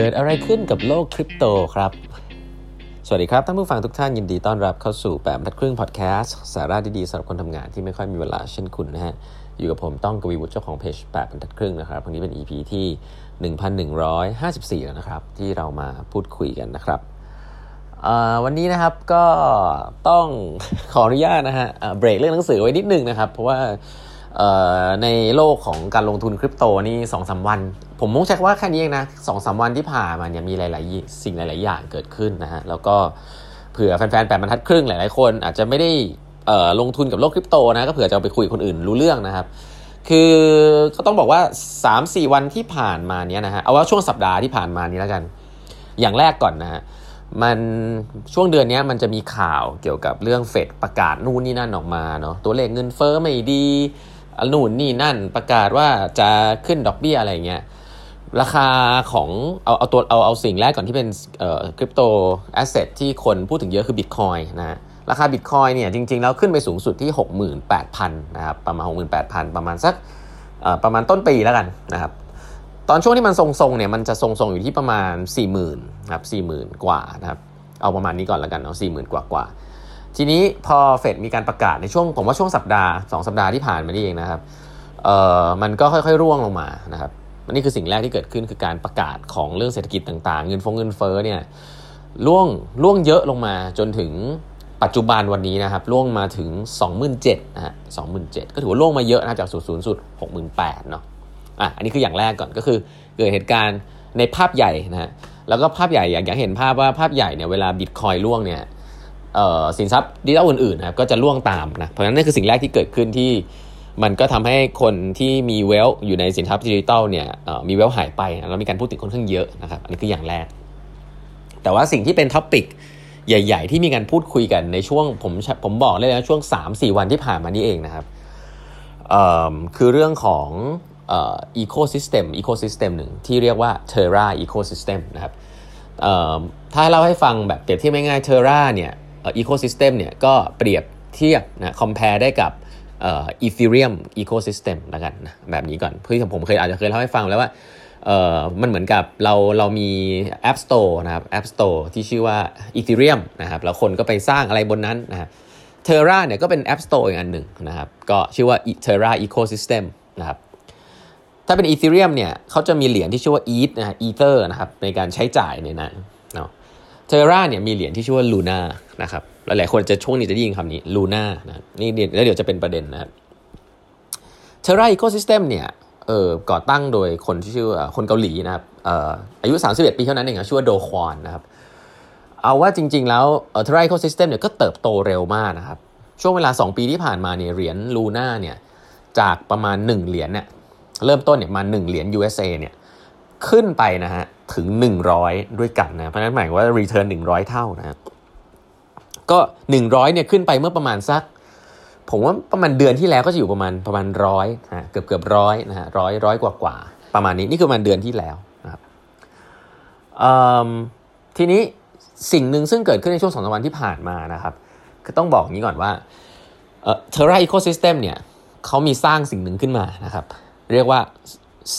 เกิดอะไรขึ้นกับโลกคริปโตครับ สวัสดีครับท่านผู้ฟังทุกท่านยินดีต้อนรับเข้าสู่แปดทัดครึ่งพอดแคสต์สาระดีๆสำหรับคนทำงานที่ไม่ค่อยมีเวลาเช่นคุณนะฮะ อยู่กับผมต้องกวีวุฒิเจ้าของเพจแปดทัดครึ่งนะครับวันนี้เป็น EP ที่ 1154 แล้วนะครับ ที่เรามาพูดคุยกันนะครับวันนี้นะครับก็ต้องขออนุญาตนะฮะเบรกเรื่องหนังสือไว้นิดนึงนะครับ เพราะว่า ในโลกของการลงทุนคริปโตนี่สองสาวัน ผมมุ่งใช้ว่าแค่นี้เองนะสองสาวันที่ผ่านมาเนี่ยมีหลาย ๆ สิ่งหลาย ๆ อย่างเกิดขึ้นนะฮะแล้วก็เผื่อแฟนๆแปดบรรทัดครึ่งหลาย ๆ คน อาจจะไม่ได้ลงทุนกับโลกคริปโตนะก็เผื่อจะไปคุยคนอื่นรู้เรื่องนะครับ คือก็ต้องบอกว่า 3-4 วันที่ผ่านมาเนี้ยนะฮะเอาว่าช่วงสัปดาห์ที่ผ่านมานี้แล้วกัน อย่างแรกก่อนนะฮะมันช่วงเดือนนี้มันจะมีข่าวเกี่ยวกับเรื่องเฟดประกาศนู่นนี่นั่นออกมาเนาะตัวเลขเงินเฟอ้อไม่ดี อนู่นนี่นั่นประกาศว่าจะขึ้นดอกเบี้ยอะไรเงี้ยราคาของเอาเอาตัวเอาเอาสิ่งแรกก่อนที่เป็นเอ่อคริปโตแอสเซทที่คนพูดถึงเยอะคือบิตคอยนะราคาบิตคอยเนี่ยจริงๆ แล้วขึ้นไปสูงสุดที่ 68,000นะครับประมาณ 68,000 ประมาณสักประมาณต้นปีแล้วกันนะครับตอนช่วงที่มันทรงๆเนี่ยมันจะทรงๆอยู่ที่ประมาณ 40,000นะครับ40,000 กว่านะครับเอาประมาณนี้ก่อนแล้วกันเนาะ40,000 กว่ากว่า ทีนี้พอเฟดมีการประกาศในช่วงผมว่าช่วงสัปดาห์ 2 สัปดาห์ที่ผ่านมานี่เองนะครับเอ่อมันก็ค่อยๆร่วงลงมานะครับนี่คือสิ่งแรกที่เกิดขึ้นคือการประกาศของเรื่องเศรษฐกิจต่างๆ เงินฟงเงินเฟ้อเนี่ยร่วงร่วงเยอะลงมาจนถึงปัจจุบันวันนี้นะครับร่วงมาถึง 27,000นะฮะ27,000 ก็ถือว่าร่วงมาเยอะนะจากสูงสุด 68,000เนาะอะอันนี้คืออย่างแรกก่อนก็คือเกิดเหตุการณ์ในภาพใหญ่นะฮะแล้วก็ภาพใหญ่อยากอยากเห็นภาพว่าภาพใหญ่เนี่ยเวลาบิตคอยร่วงเนี่ย สินทรัพย์ดิจิทัลอื่นๆนะครับก็จะร่วงตามนะเพราะฉะนั้นนี่คือสิ่งแรกที่เกิดขึ้นที่มันก็ทำให้คนที่มี wealth อยู่ในสินทรัพย์ดิจิทัลเนี่ยมี wealth หายไปแล้วมีการพูดถึงค่อนข้างเยอะนะครับอันนี้คืออย่างแรก แต่ว่าสิ่งที่เป็น topic ใหญ่ ๆ ที่มีการพูดคุยกันในช่วงผมผมบอกเลยนะช่วง 3-4 วันที่ผ่านมานี้เองนะครับคือเรื่องของecosystem ecosystem หนึ่งที่เรียกว่า Terra Ecosystem นะครับถ้าเล่าให้ฟังแบบเปรียบเทียบง่ายๆ Terra เนี่ย ecosystem เนี่ยก็เปรียบเทียบนะ compare ได้กับ Ethereum ecosystem แล้วกันนะแบบนี้ก่อนเพื่อผมเคยอาจจะเคยเล่าให้ฟังแล้วว่าเออมันเหมือนกับเราเรามี App Store นะครับ App Store ที่ชื่อว่า Ethereum นะครับแล้วคนก็ไปสร้างอะไรบนนั้นนะครับ Terra เนี่ยก็เป็น App Store อีกอันหนึ่งนะครับก็ชื่อว่า Terra Ecosystem นะครับถ้าเป็น Ethereum เนี่ยเขาจะมีเหรียญที่ชื่อว่า ETH นะฮะ Ether นะครับในการใช้จ่ายในนั้นเนาะ Terra เนี่ยมีเหรียญที่ชื่อว่า Luna นะครับหลายๆคนจะช่วงนี้จะได้ยินคำนี้ Luna นะนี่แล้วเดี๋ยวจะเป็นประเด็นนะครับ Terra ecosystem เนี่ยเออก่อตั้งโดยคนที่ชื่อคนเกาหลีนะครับเอ่ออายุ 31 ปีเท่านั้นเองชื่อว่า Do Kwon นะครับเอาว่าจริง ๆ แล้ว Terra ecosystem เนี่ยก็เติบโตเร็วมากนะครับช่วงเวลา 2 ปีที่ผ่านมาเนี่ยเหรียญลูน่าเนี่ยจากประมาณ 1 เหรียญเนี่ยเริ่มต้นเนี่ยมา 1 เหรียญ USA เนี่ย ขึ้นไปนะฮะถึง 100 ด้วยกันนะเพราะนั้นหมายว่า return 100 เท่านะก็ 100เนี่ยขึ้นไปเมื่อประมาณสัก ผมว่าประมาณเดือนที่แล้วก็จะอยู่ประมาณประมาณร้อยนะเกือบเกือบร้อยนะฮะร้อยร้อยกว่ากว่าประมาณนี้นี่คือประมาณเดือนที่แล้วนะครับทีนี้สิ่งหนึ่งซึ่งเกิดขึ้นในช่วงสองสวันที่ผ่านมานะครับก็ต้องบอกงี้ก่อนว่าเทอร์ราอีโคซิสเต็มเนี่ยเขามีสร้างสิ่งหนึ่งขึ้นมานะครับ เรียกว่า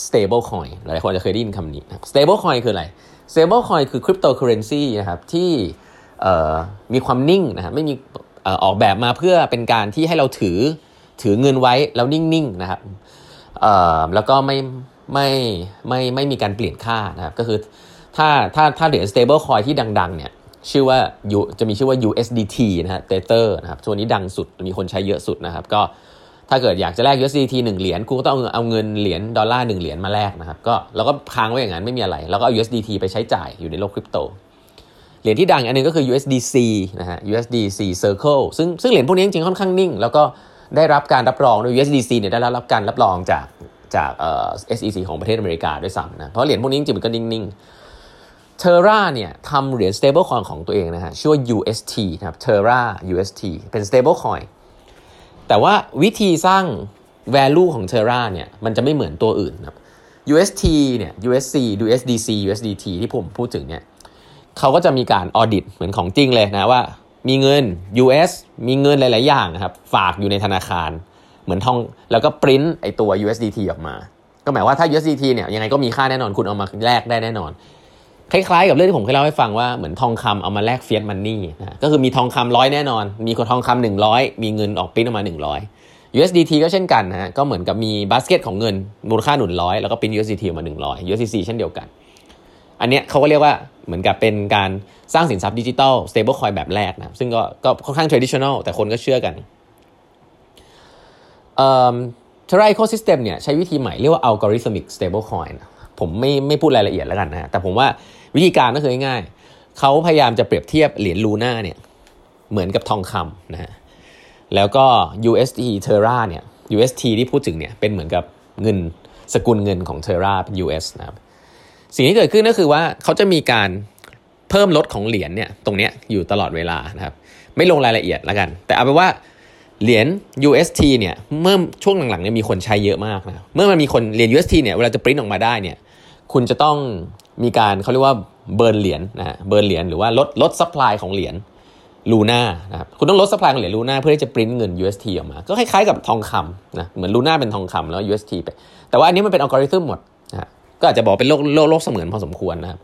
stable coin หลายคนจะเคยได้ยินคำนี้ stable coin คืออะไร stable coin คือ cryptocurrency นะครับที่มีความนิ่งนะครับไม่มีออกแบบมาเพื่อเป็นการที่ให้เราถือถือเงินไว้แล้วนิ่งๆนะครับแล้วก็ไม่ไม่ไม่ไม่มีการเปลี่ยนค่านะครับก็คือถ้าถ้าถ้าเหรียญ stable coin ที่ดังๆเนี่ยชื่อว่าจะมีชื่อว่า USDT นะฮะ Tether นะครับตัวนี้ดังสุดมีคนใช้เยอะสุดนะครับก็ ถ้าเกิดอยากจะแลก USDT 1เหรียญคุณก็ต้องเอาเงินเหรียญดอลลาร์1เหรียญมาแลกนะครับก็เราก็ค้างไว้อย่างนั้นไม่มีอะไร แล้วก็เอา USDT ไปใช้จ่ายอยู่ในโลกคริปโตเหรียญที่ดังอันนึงก็คือ USDC นะฮะ USDC Circle ซึ่งซึ่งเหรียญพวกนี้จริงๆค่อนข้างนิ่ง แล้วก็ได้รับการรับรองโดย USDC เนี่ยได้รับการรับรองจากจากเอ่อ SEC ของประเทศอเมริกาด้วยซ้ำนะเพราะเหรียญพวกนี้จริงๆมันก็นิ่งๆ Terra เนี่ยทำเหรียญ stable coin ของตัวเองนะฮะชื่อว่า UST นะครับ Terra UST เป็น stable coin แต่ว่าวิธีสร้าง value ของ Terra เนี่ยมันจะไม่เหมือนตัวอื่นครับ UST เนี่ย USC USDC USDT ที่ผมพูดถึงเนี่ยเขาก็จะมีการออดิตเหมือนของจริงเลยนะว่ามีเงิน US มีเงินหลาย ๆ อย่างนะครับ ฝากอยู่ในธนาคาร เหมือนทองแล้วก็ปริ้นไอตัว USDT ออกมา ก็หมายว่าถ้า USDT เนี่ยยังไงก็มีค่าแน่นอนคุณเอามาแลกได้แน่นอน คล้ายๆ กับเรื่องที่ผมเคยเล่าให้ฟังว่าเหมือนทองคำเอามาแลกเฟียสมันนี่นะก็คือมีทองคำร้อยแน่นอน มีคนทองคำหนึ่งร้อยมีเงินออกปิ้นออกมาหนึ่งร้อย USDT ก็เช่นกันนะฮะก็เหมือนกับมีบาสเกตของเงินมูลค่าหนุนร้อยแล้วก็ปิ้น USDT ออกมาหนึ่งร้อย USDC เช่นเดียวกัน อันเนี้ยเขาก็เรียกว่าเหมือนกับเป็นการสร้างสินทรัพย์ดิจิตอล stable coin แบบแรกนะซึ่งก็ก็ค่อนข้าง traditional แต่คนก็เชื่อกันเอ่อ Terra Ecosystem เนี่ยใช้วิธีใหม่เรียกว่า algorithmic stable coin ผมไม่ไม่พูดรายละเอียดแล้วกันนะแต่ผมว่า วิธีการก็คือง่ายๆเขาพยายามจะเปรียบเทียบเหรียญลูน่าเนี่ยเหมือนกับทองคำนะฮะแล้วก็ USD Terra เนี่ย UST ที่พูดถึงเนี่ยเป็นเหมือนกับเงินสกุลเงินของ Terra เป็น US นะครับสิ่งที่เกิดขึ้นก็คือว่าเขาจะมีการเพิ่มลดของเหรียญเนี่ยตรงเนี้ยอยู่ตลอดเวลานะครับไม่ลงรายละเอียดแล้วกัน แต่เอาเป็นว่าเหรียญ UST เนี่ยเมื่อช่วงหลังๆเนี่ยมีคนใช้เยอะมากนะเมื่อมันมีคนเหรียญ UST เนี่ยเวลาจะปริ้นออกมาได้เนี่ยคุณจะต้อง มีการเขาเรียกว่า burn เหรียญนะฮะ burn เหรียญหรือว่าลดลด supply ของเหรียญ Luna นะครับคุณต้องลด supply ของเหรียญ Luna เพื่อที่จะปริ้นเงิน UST ออกมา ก็คล้ายๆกับทองคำนะเหมือน Luna เป็นทองคำแล้ว UST ไป แต่ว่าอันนี้มันเป็นอัลกอริทึมหมดนะก็อาจจะบอกเป็นโลกโลกโลกเสมือนพอสมควรนะครับ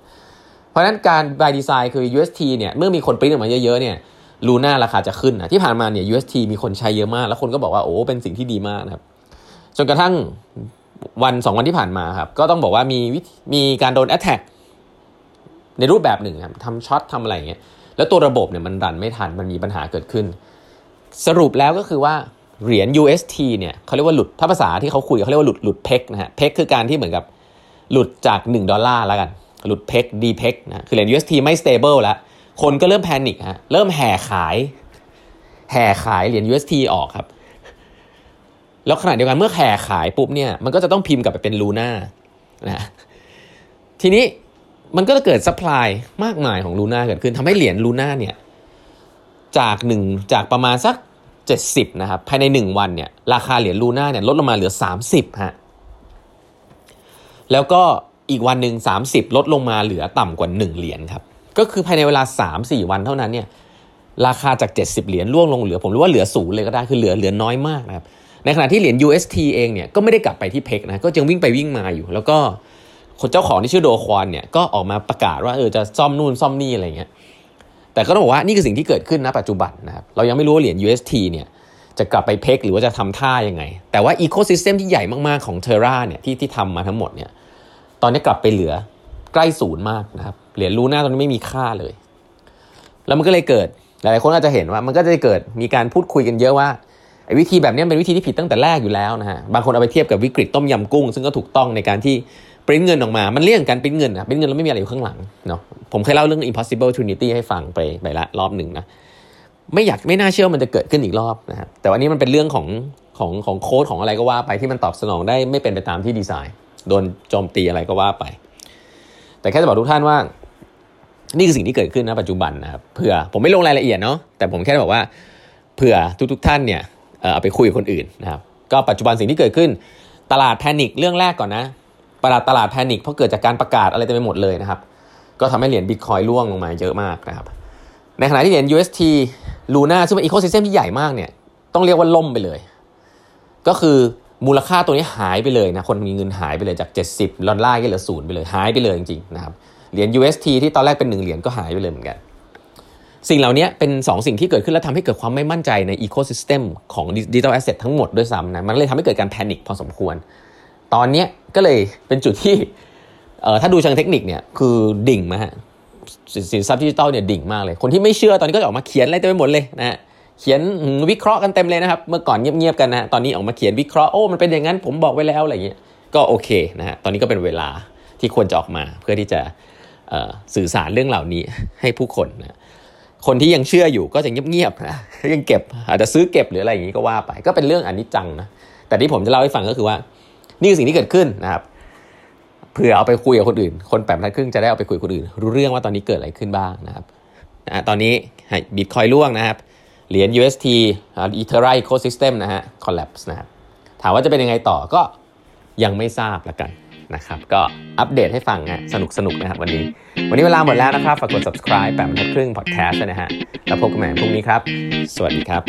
เพราะฉะนั้นการ by design คือ UST เนี่ยเมื่อมีคนปริ้นออกมาเยอะๆเนี่ยลูน่าราคาจะขึ้นนะที่ผ่านมาเนี่ย UST มีคนใช้เยอะมาก แล้วคนก็บอกว่าโอ้เป็นสิ่งที่ดีมากนะครับจนกระทั่ง วันสองวันที่ผ่านมาครับ ก็ต้องบอกว่ามีมีการโดน attack ในรูปแบบหนึ่งครับทำช็อตทำอะไรอย่างเงี้ยแล้วตัวระบบเนี่ยมันรันไม่ทันมันมีปัญหาเกิดขึ้น สรุปแล้วก็คือว่าเหรียญ UST เนี่ยเขาเรียกว่าหลุดถ้าภาษาที่เขาคุยเขาเรียกว่าหลุดหลุด peg นะฮะ peg คือการที่เหมือนกับหลุดจาก 1 ดอลลาร์แล้วกัน หลุด peg depeg นะคือเหรียญ UST ไม่ stable แล้ว คนก็เริ่ม panic ฮะเริ่มแห่ขาย แห่ขายเหรียญ UST ออกครับ แล้วขณะเดียวกันเมื่อแห่ขายปุ๊บเนี่ยมันก็จะต้องพิมพ์กลับไปเป็น Luna นะทีนี้มันก็จะเกิด supply มากมายของ Luna เกิดขึ้นทำให้เหรียญ Luna เนี่ยจากหนึ่งจากประมาณสัก 70นะครับภายใน 1 วันเนี่ยราคาเหรียญลูน่าเนี่ยลดลงมาเหลือ 30ฮะแล้วก็อีกวันหนึ่ง30 ลดลงมาเหลือต่ำกว่า 1 เหรียญครับก็คือภายในเวลา 3-4 วันเท่านั้นเนี่ยราคาจาก 70 เหรียญร่วงลงเหลือผมรู้ว่าเหลือศูนย์เลยก็ได้คือเหลือเหลือน้อยมากนะครับ ในขณะที่เหรียญ UST เองเนี่ยก็ไม่ได้กลับไปที่เพกนะก็ยังวิ่งไปวิ่งมาอยู่ แล้วก็คนเจ้าของที่ชื่อโดควอนเนี่ยก็ออกมาประกาศว่าเออจะซ่อมนู่นซ่อมนี่อะไรเงี้ยแต่ก็ต้องบอกว่านี่คือสิ่งที่เกิดขึ้นณปัจจุบันนะครับเรายังไม่รู้ว่าเหรียญ UST เนี่ยจะกลับไปเพกหรือว่าจะทำท่ายังไง แต่ว่าอีโคซิสเต็มที่ใหญ่มากๆของ Terra เนี่ยที่ที่ทำมาทั้งหมดเนี่ยตอนนี้กลับไปเหลือใกล้ศูนย์มากนะครับเหรียญลูน่าตอนนี้ไม่มีค่าเลย แล้วมันก็เลยเกิดหลายๆคนอาจจะเห็นว่ามันก็จะเกิดมีการพูดคุยกันเยอะว่า ไอ้วิธีแบบนี้เป็นวิธีที่ผิดตั้งแต่แรกอยู่แล้วนะฮะบางคนเอาไปเทียบกับวิกฤตต้มยำกุ้ง ซึ่งก็ถูกต้องในการที่ปริ้นเงินออกมา มันเลี่ยงการปริ้นเงินนะปริ้นเงินแล้วไม่มีอะไรอยู่ข้างหลังเนาะผมเคยเล่าเรื่อง impossible trinity ให้ฟังไปไปละรอบหนึ่งนะไม่อยากไม่น่าเชื่อมันจะเกิดขึ้นอีกรอบนะฮะแต่วันนี้มันเป็นเรื่องของของของโค้ดของอะไรก็ว่าไปที่มันตอบสนองได้ไม่เป็นไปตามที่ดีไซน์ โดนโจมตีอะไรก็ว่าไป แต่แค่จะบอกทุกท่านว่า นี่คือสิ่งที่เกิดขึ้นนะปัจจุบันนะครับเผื่อผมไม่ลงรายละเอียดเนาะแต่ผมแค่บอกว่าเผื่อทุกๆท่านเนี่ย เอาไปคุยกับคนอื่นนะครับก็ปัจจุบันสิ่งที่เกิดขึ้น ตลาดแพนิคเรื่องแรกก่อนนะตลาดตลาด panic เพราะเกิดจากการประกาศอะไรเต็มไปหมดเลยนะครับ ก็ทำให้เหรียญบิตคอยร่วงลงมาเยอะมากนะครับ ในขณะที่เหรียญ UST Luna ซึ่งเป็น ecosystem ที่ใหญ่มากเนี่ยต้องเรียกว่าล่มไปเลย ก็คือมูลค่าตัวนี้หายไปเลยนะ คนมีเงินหายไปเลยจาก 70 ดอลลาร์ก็เหลือศูนย์ไปเลย หายไปเลยจริงๆนะครับ เหรียญ UST ที่ตอนแรกเป็น 1 เหรียญก็หายไปเลยเหมือนกัน สิ่งเหล่านี้เป็น 2 สิ่งที่เกิดขึ้นแล้วทำให้เกิดความไม่มั่นใจใน ecosystem ของ digital asset ทั้งหมดด้วยซ้ำนะมันเลยทำให้เกิดการ panic พอสมควร ตอนนี้ก็เลยเป็นจุดที่เอ่อถ้าดูเชิงเทคนิคเนี่ยคือดิ่งมาฮะสินทรัพย์ดิจิตอลเนี่ยดิ่งมากเลย คนที่ไม่เชื่อตอนนี้ก็จะออกมาเขียนอะไรเต็มไปหมดเลยนะฮะเขียนวิเคราะห์กันเต็มเลยนะครับ เมื่อก่อนเงียบๆกันนะตอนนี้ออกมาเขียนวิเคราะห์โอ้มันเป็นอย่างนั้นผมบอกไว้แล้วอะไรเงี้ยก็โอเคนะฮะตอนนี้ก็เป็นเวลาที่ควรจะออกมาเพื่อที่จะสื่อสารเรื่องเหล่านี้ให้ผู้คนนะ คนที่ยังเชื่ออยู่ก็จะเงียบๆนะยังเก็บอาจจะซื้อเก็บหรืออะไรอย่างนี้ก็ว่าไป ก็เป็นเรื่องอนิจจังนะแต่ที่ผมจะเล่าให้ฟังก็คือว่า นี่คือสิ่งที่เกิดขึ้นนะครับเผื่อเอาไปคุยกับคนอื่น คนแปดบรรทัดครึ่งจะได้เอาไปคุยกับคนอื่น รู้เรื่องว่าตอนนี้เกิดอะไรขึ้นบ้างนะครับนะตอนนี้บิตคอยล่วงนะครับเหรียญ UST Terra ecosystem นะฮะ collapse นะครับถามว่าจะเป็นยังไงต่อก็ยังไม่ทราบละกัน นะครับ ก็อัปเดตให้ฟังฮะสนุกสนุกนะครับวันนี้ วันนี้เวลาหมดแล้วนะครับ ฝากกด subscribe แปดบรรทัดครึ่ง podcast นะฮะ แล้วพบกันใหม่พรุ่งนี้ครับ สวัสดีครับ